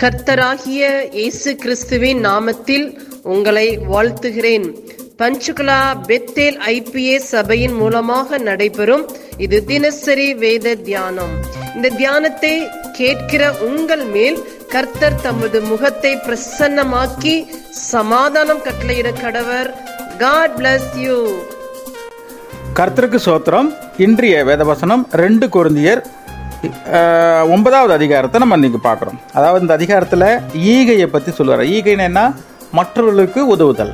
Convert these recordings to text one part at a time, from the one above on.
கர்த்தராகிய இயேசு கிறிஸ்துவின் நாமத்தில் உங்களை வாழ்த்துகிறேன். பஞ்சுகுலா பெத்தேல் ஐபிஏ சபையின் மூலமாக நடைபெறும் இது தினசரி வேத தியானம். இந்த தியானத்தை கேட்கிற உங்கள் மேல் கர்த்தர் தமது முகத்தை பிரசன்னமாக்கி சமாதானம் கட்டளையிட கடவர். காட் பிளஸ் யூ கர்த்தருக்கு சோத்திரம். இன்றைய வேதவசனம் ரெண்டு குருந்தியர் ஒன்பதாவது அதிகாரத்தை நம்ம இன்றைக்கி பார்க்குறோம். அதாவது இந்த அதிகாரத்தில் ஈகையை பற்றி சொல்லுவார். ஈகைன்னு என்ன? மற்றவர்களுக்கு உதவுதல்.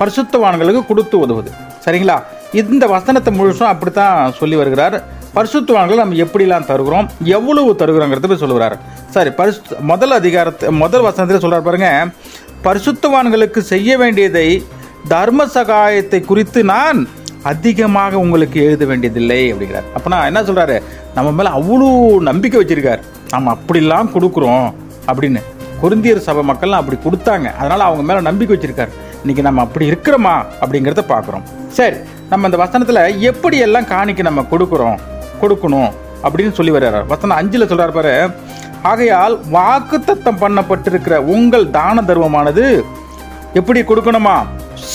பரிசுத்தவான்களுக்கு கொடுத்து உதவுது. சரிங்களா? இந்த வசனத்தை முழுசும் அப்படித்தான் சொல்லி வருகிறார். பரிசுத்தவான்கள் நம்ம எப்படிலாம் தருகிறோம்? எவ்வளவு தருகிறோங்கிறத போய் சொல்லுகிறார். சரி பரிசு முதல் அதிகாரத்தை முதல் வசனத்தில் சொல்கிறார் பாருங்க. பரிசுத்தவான்களுக்கு செய்ய வேண்டியதை தர்ம சகாயத்தை குறித்து நான் அதிகமாக உங்களுக்கு எழுத வேண்டியதில்லை அப்படிங்கிறார். அப்போனா என்ன சொல்கிறாரு நம்ம மேலே அவ்வளோ நம்பிக்கை வச்சுருக்கார். நம்ம அப்படிலாம் கொடுக்குறோம் அப்படின்னு. குருந்தியர் சபை மக்கள்லாம் அப்படி கொடுத்தாங்க. அதனால் அவங்க மேலே நம்பிக்கை வச்சுருக்கார். இன்றைக்கி நம்ம அப்படி இருக்கிறோமா அப்படிங்கிறத பார்க்குறோம். சரி நம்ம இந்த வசனத்தில் எப்படி எல்லாம் காணிக்க நம்ம கொடுக்குறோம் கொடுக்கணும் அப்படின்னு சொல்லி வர்றாரு. வசனம் அஞ்சில் சொல்கிறார் பாரு. ஆகையால் வாக்குத்தத்தம் பண்ணப்பட்டிருக்கிற உங்கள் தான தர்மமானது எப்படி கொடுக்கணுமா?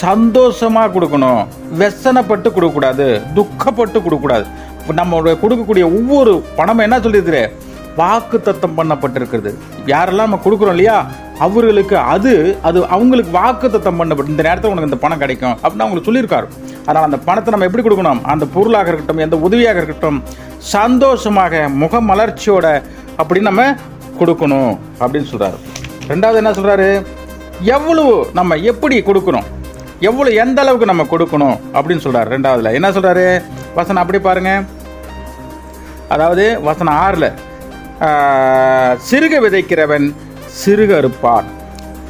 சந்தோஷமா கொடுக்கணும். வெசனப்பட்டு கொடுக்கக்கூடாது துக்கப்பட்டு கொடுக்கக்கூடாது. நம்மளுடைய கொடுக்கக்கூடிய ஒவ்வொரு பணம் என்ன சொல்லியிருக்கிற வாக்கு தத்தம் பண்ணப்பட்டிருக்கிறது. யாரெல்லாம் நம்ம கொடுக்குறோம் இல்லையா? அவர்களுக்கு அது அது அவங்களுக்கு வாக்கு தத்தம் பண்ணப்பட்டு இந்த நேரத்தில் உனக்கு இந்த பணம் கிடைக்கும் அப்படின்னு அவங்களுக்கு சொல்லியிருக்காரு. அதனால் அந்த பணத்தை நம்ம எப்படி கொடுக்கணும்? அந்த பொருளாக இருக்கட்டும் எந்த உதவியாக இருக்கட்டும் சந்தோஷமாக முகமலர்ச்சியோட அப்படி நம்ம கொடுக்கணும் அப்படின்னு சொல்கிறாரு ரெண்டாவது என்ன சொல்கிறாரு எவ்வளவு நம்ம எப்படி கொடுக்கணும்? எவ்வளவு எந்த அளவுக்கு நம்ம கொடுக்கணும் அப்படின்னு சொல்றாரு. ரெண்டாவதுல. என்ன சொல்றாரு? வசனம் அப்படி பாருங்க. அதாவது வசனம் ஆறுல. சிறுக விதைக்கிறவன் சிறுக அறுப்பான்.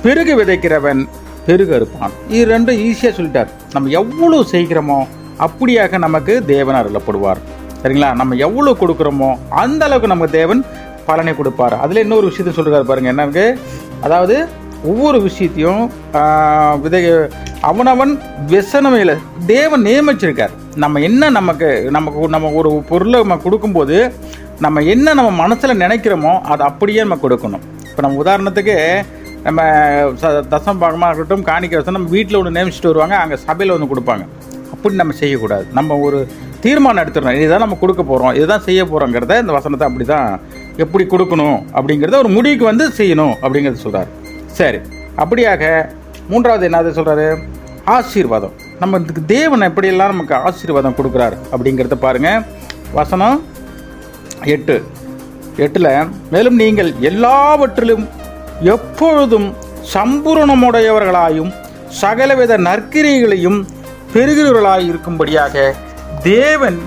பெருக விதைக்கிறவன் பெருக அறுப்பான். இது ரெண்டும் ஈஸியாக சொல்லிட்டார். நம்ம எவ்வளோ செய்கிறோமோ அப்படியாக நமக்கு தேவன் அருளப்படுவார். சரிங்களா? நம்ம எவ்வளோ கொடுக்குறோமோ அந்த அளவுக்கு நமக்கு தேவன் பலனை கொடுப்பார். அதில் இன்னொரு விஷயத்தை சொல்கிறார் பாருங்க. என்னங்க? அதாவது ஒவ்வொரு விஷயத்தையும் விதை அவனவன் வெசனமையில் தேவன் நியமிச்சிருக்கார். நம்ம என்ன நமக்கு நமக்கு நம்ம ஒரு பொருளை நம்ம கொடுக்கும்போது நம்ம என்ன நம்ம மனசில் நினைக்கிறோமோ அதை அப்படியே நம்ம கொடுக்கணும். இப்போ நம்ம உதாரணத்துக்கு நம்ம ச- தசம் பாகமாக இருக்கட்டும் காணிக்க வசம் நம்ம வீட்டில் ஒன்று நியமிச்சிட்டு வருவாங்க அங்கே சபையில் ஒன்று கொடுப்பாங்க. அப்படி நம்ம செய்யக்கூடாது. நம்ம ஒரு தீர்மானம் எடுத்துடணும். இதுதான் நம்ம கொடுக்க போகிறோம் இதுதான் செய்ய போகிறோங்கிறத இந்த வசனத்தை அப்படி தான் எப்படி கொடுக்கணும் அப்படிங்கிறத ஒரு முடிவுக்கு வந்து செய்யணும் அப்படிங்கிறத சொல்கிறார் சரி. அப்படியாக மூன்றாவது என்னது சொல்கிறாரு ஆசீர்வாதம். நம்ம தேவன் எப்படியெல்லாம் நமக்கு ஆசீர்வாதம் கொடுக்குறாரு அப்படிங்கிறத பாருங்கள் வசனம் எட்டு. எட்டில் மேலும் நீங்கள் எல்லாவற்றிலும் எப்பொழுதும் சம்பூரணமுடையவர்களாயும் சகலவித நற்கிரிகளையும் பெறுகிறவர்களாய் இருக்கும்படியாக தேவன்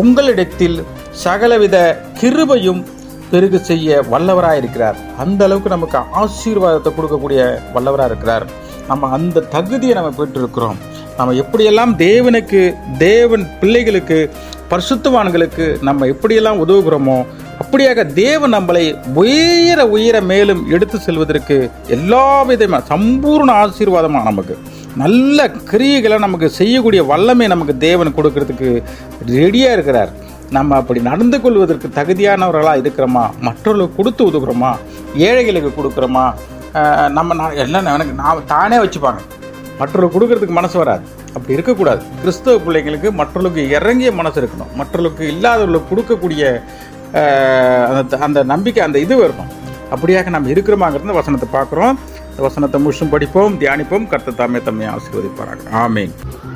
உங்களிடத்தில் சகலவித கிருபையும் பெருக செய்ய வல்லவராக இருக்கிறார் அந்த அளவுக்கு நமக்கு ஆசீர்வாதத்தை கொடுக்கக்கூடிய வல்லவராக இருக்கிறார் நம்ம அந்த தகுதியை நம்ம பெற்றிருக்கிறோம். நம்ம எப்படியெல்லாம் தேவனுக்கு தேவன் பிள்ளைகளுக்கு பரிசுத்துவான்களுக்கு நம்ம எப்படியெல்லாம் உதவுகிறோமோ அப்படியாக தேவன் நம்மளை உயர உயர மேலும் எடுத்து செல்வதற்கு எல்லா விதமாக சம்பூர்ண ஆசீர்வாதமாக நமக்கு நல்ல கிரியைகளை நமக்கு செய்யக்கூடிய வல்லமை நமக்கு தேவன் கொடுக்கறதுக்கு ரெடியாக இருக்கிறார். நம்ம அப்படி நடந்து கொள்வதற்கு தகுதியானவர்களாக இருக்கிறோமா? மற்றவர்களுக்கு கொடுத்து உதவுகிறோமா? ஏழைகளுக்கு கொடுக்குறோமா? நம்ம நான் எல்லாம் எனக்கு நான் தானே வச்சுப்பாங்க. மற்றவர்களுக்கு கொடுக்கறதுக்கு மனசு வராது. அப்படி இருக்கக்கூடாது. கிறிஸ்தவ பிள்ளைங்களுக்கு மற்றவர்களுக்கு இறங்கிய மனசு இருக்கணும். மற்றவர்களுக்கு இல்லாதவர்களுக்கு கொடுக்கக்கூடிய அந்த அந்த நம்பிக்கை அந்த இது வரணும். அப்படியாக நம்ம இருக்கிறோமாங்கிறது வசனத்தை பார்க்குறோம். வசனத்தை முழுசும் படிப்போம் தியானிப்போம். கர்த்த தாமே தம்மையை ஆசீர்வதிப்பாங்க ஆமீன்.